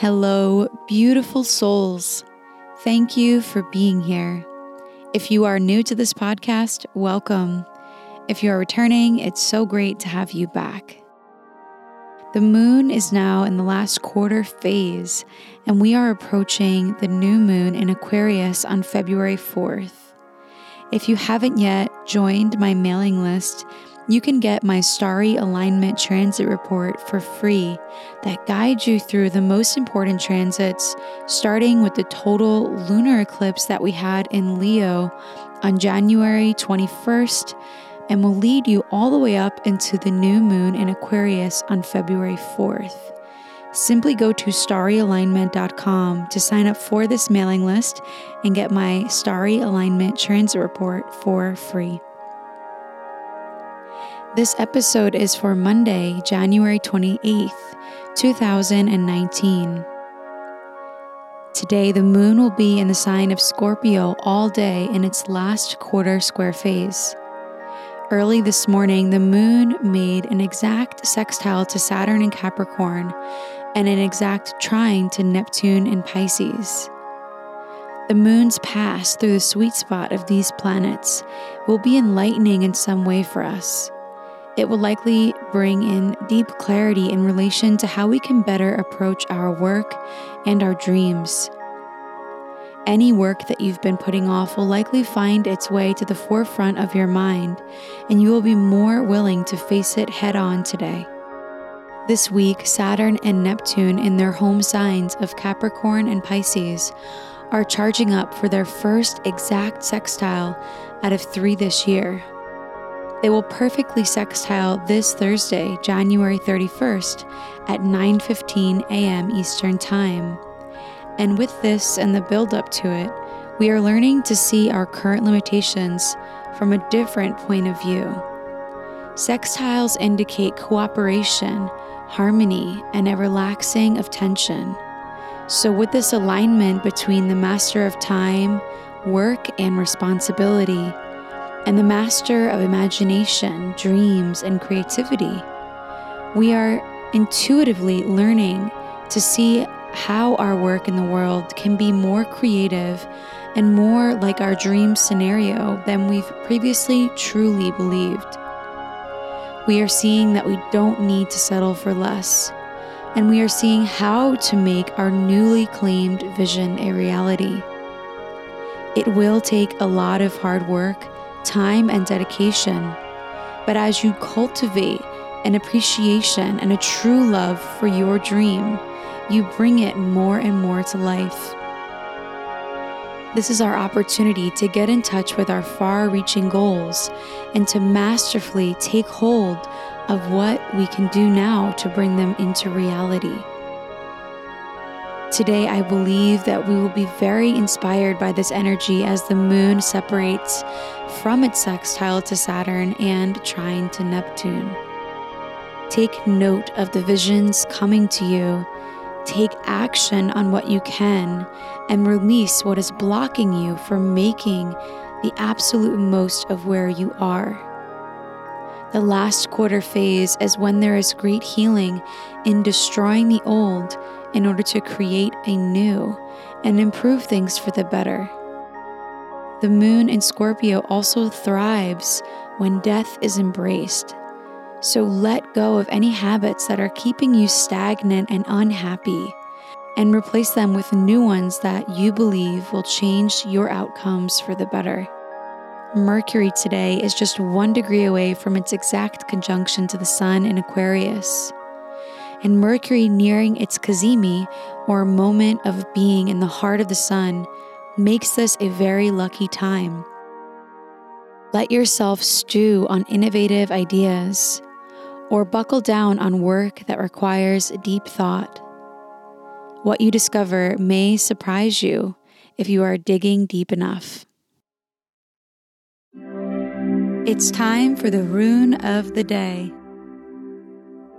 Hello, beautiful souls. Thank you for being here. If you are new to this podcast, welcome. If you are returning, it's so great to have you back. The moon is now in the last quarter phase, and we are approaching the new moon in Aquarius on February 4th. If you haven't yet joined my mailing list, you can get my Starry Alignment Transit Report for free that guides you through the most important transits, starting with the total lunar eclipse that we had in Leo on January 21st, and will lead you all the way up into the new moon in Aquarius on February 4th. Simply go to starryalignment.com to sign up for this mailing list and get my Starry Alignment Transit Report for free. This episode is for Monday, January 28th, 2019. Today, the moon will be in the sign of Scorpio all day in its last quarter square phase. Early this morning, the moon made an exact sextile to Saturn in Capricorn and an exact trine to Neptune in Pisces. The moon's pass through the sweet spot of these planets will be enlightening in some way for us. It will likely bring in deep clarity in relation to how we can better approach our work and our dreams. Any work that you've been putting off will likely find its way to the forefront of your mind, and you will be more willing to face it head on today. This week, Saturn and Neptune, in their home signs of Capricorn and Pisces, are charging up for their first exact sextile out of three this year. They will perfectly sextile this Thursday, January 31st at 9:15 a.m. Eastern Time. And with this and the build up to it, we are learning to see our current limitations from a different point of view. Sextiles indicate cooperation, harmony, and a relaxing of tension. So, with this alignment between the master of time, work, and responsibility, and the master of imagination, dreams, and creativity. We are intuitively learning to see how our work in the world can be more creative and more like our dream scenario than we've previously truly believed. We are seeing that we don't need to settle for less, and we are seeing how to make our newly claimed vision a reality. It will take a lot of hard work time and dedication. But as you cultivate an appreciation and a true love for your dream, you bring it more and more to life. This is our opportunity to get in touch with our far reaching goals and to masterfully take hold of what we can do now to bring them into reality. Today, I believe that we will be very inspired by this energy as the moon separates from its sextile to Saturn and trine to Neptune. Take note of the visions coming to you. Take action on what you can and release what is blocking you from making the absolute most of where you are. The last quarter phase is when there is great healing in destroying the old in order to create a new and improve things for the better. The moon in Scorpio also thrives when death is embraced. So let go of any habits that are keeping you stagnant and unhappy and replace them with new ones that you believe will change your outcomes for the better. Mercury today is just one degree away from its exact conjunction to the Sun in Aquarius and Mercury nearing its cazimi, or moment of being in the heart of the sun, makes this a very lucky time. Let yourself stew on innovative ideas, or buckle down on work that requires deep thought. What you discover may surprise you if you are digging deep enough. It's time for the rune of the day.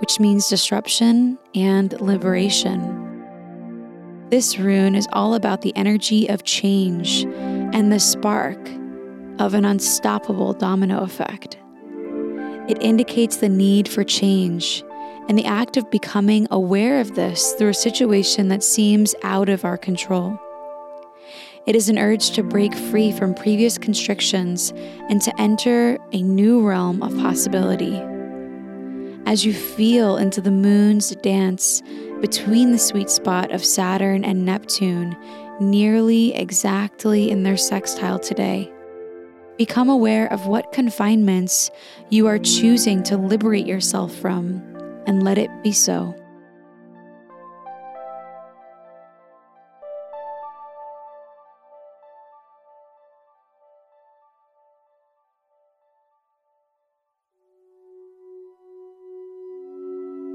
which means disruption and liberation. This rune is all about the energy of change and the spark of an unstoppable domino effect. It indicates the need for change and the act of becoming aware of this through a situation that seems out of our control. It is an urge to break free from previous constrictions and to enter a new realm of possibility. As you feel into the moon's dance between the sweet spot of Saturn and Neptune, nearly exactly in their sextile today, become aware of what confinements you are choosing to liberate yourself from and let it be so.